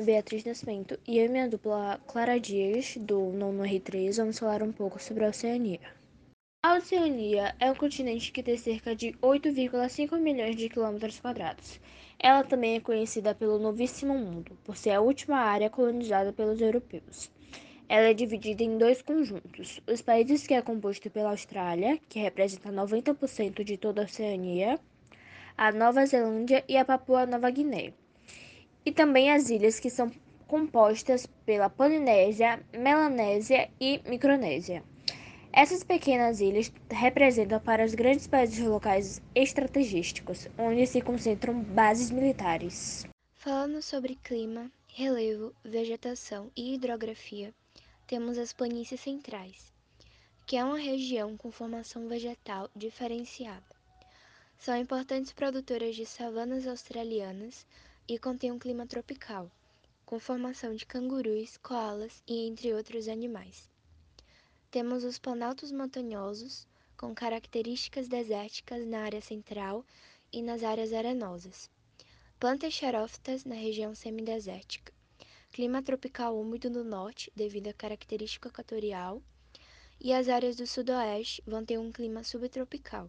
Beatriz Nascimento e eu e minha dupla Clara Dias, do nono R3, vamos falar um pouco sobre a Oceania. A Oceania é um continente que tem cerca de 8,5 milhões de quilômetros quadrados. Ela também é conhecida pelo Novíssimo Mundo, por ser a última área colonizada pelos europeus. Ela é dividida em dois conjuntos: os países que é composto pela Austrália, que representa 90% de toda a Oceania, a Nova Zelândia e a Papua Nova Guiné e também as ilhas que são compostas pela Polinésia, Melanésia e Micronésia. Essas pequenas ilhas representam para os grandes países locais estratégicos, onde se concentram bases militares. Falando sobre clima, relevo, vegetação e hidrografia, temos as planícies centrais, que é uma região com formação vegetal diferenciada. São importantes produtoras de savanas australianas, e contém um clima tropical, com formação de cangurus, koalas e entre outros animais. Temos os planaltos montanhosos, com características desérticas na área central e nas áreas arenosas. Plantas xerófitas na região semidesértica. Clima tropical úmido no norte, devido à característica equatorial. E as áreas do sudoeste vão ter um clima subtropical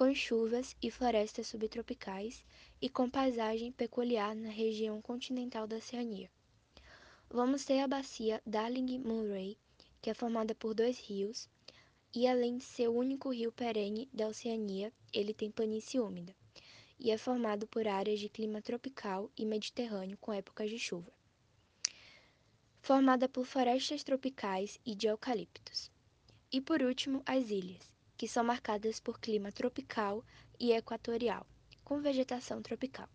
com chuvas e florestas subtropicais e com paisagem peculiar na região continental da Oceania. Vamos ter a bacia Darling-Murray, que é formada por dois rios, e além de ser o único rio perene da Oceania, ele tem planície úmida, e é formado por áreas de clima tropical e mediterrâneo com épocas de chuva. Formada por florestas tropicais e de eucaliptos. E por último, as ilhas, que são marcadas por clima tropical e equatorial, com vegetação tropical.